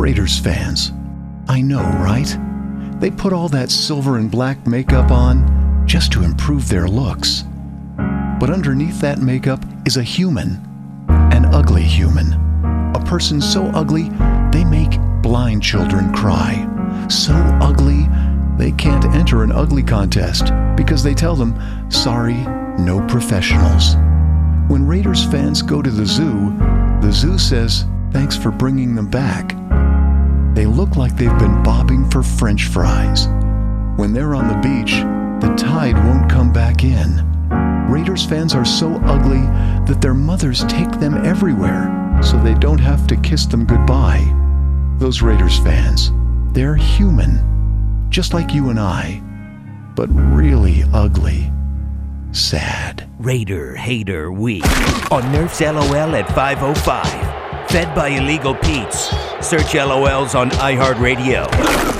Raiders fans. I know, right? They put all that silver and black makeup on just to improve their looks. But underneath that makeup is a human, an ugly human. A person so ugly they make blind children cry. So ugly they can't enter an ugly contest because they tell them, sorry, no professionals. When Raiders fans go to the zoo, the zoo says, thanks for bringing them back. They look like they've been bobbing for french fries. When they're on the beach, the tide won't come back in. Raiders fans are so ugly that their mothers take them everywhere so they don't have to kiss them goodbye. Those Raiders fans, they're human, just like you and I, but really ugly. Sad. Raider Hater Week on Nerf's LOL at 505. Fed by Illegal Pete's. Search LOLs on iHeartRadio.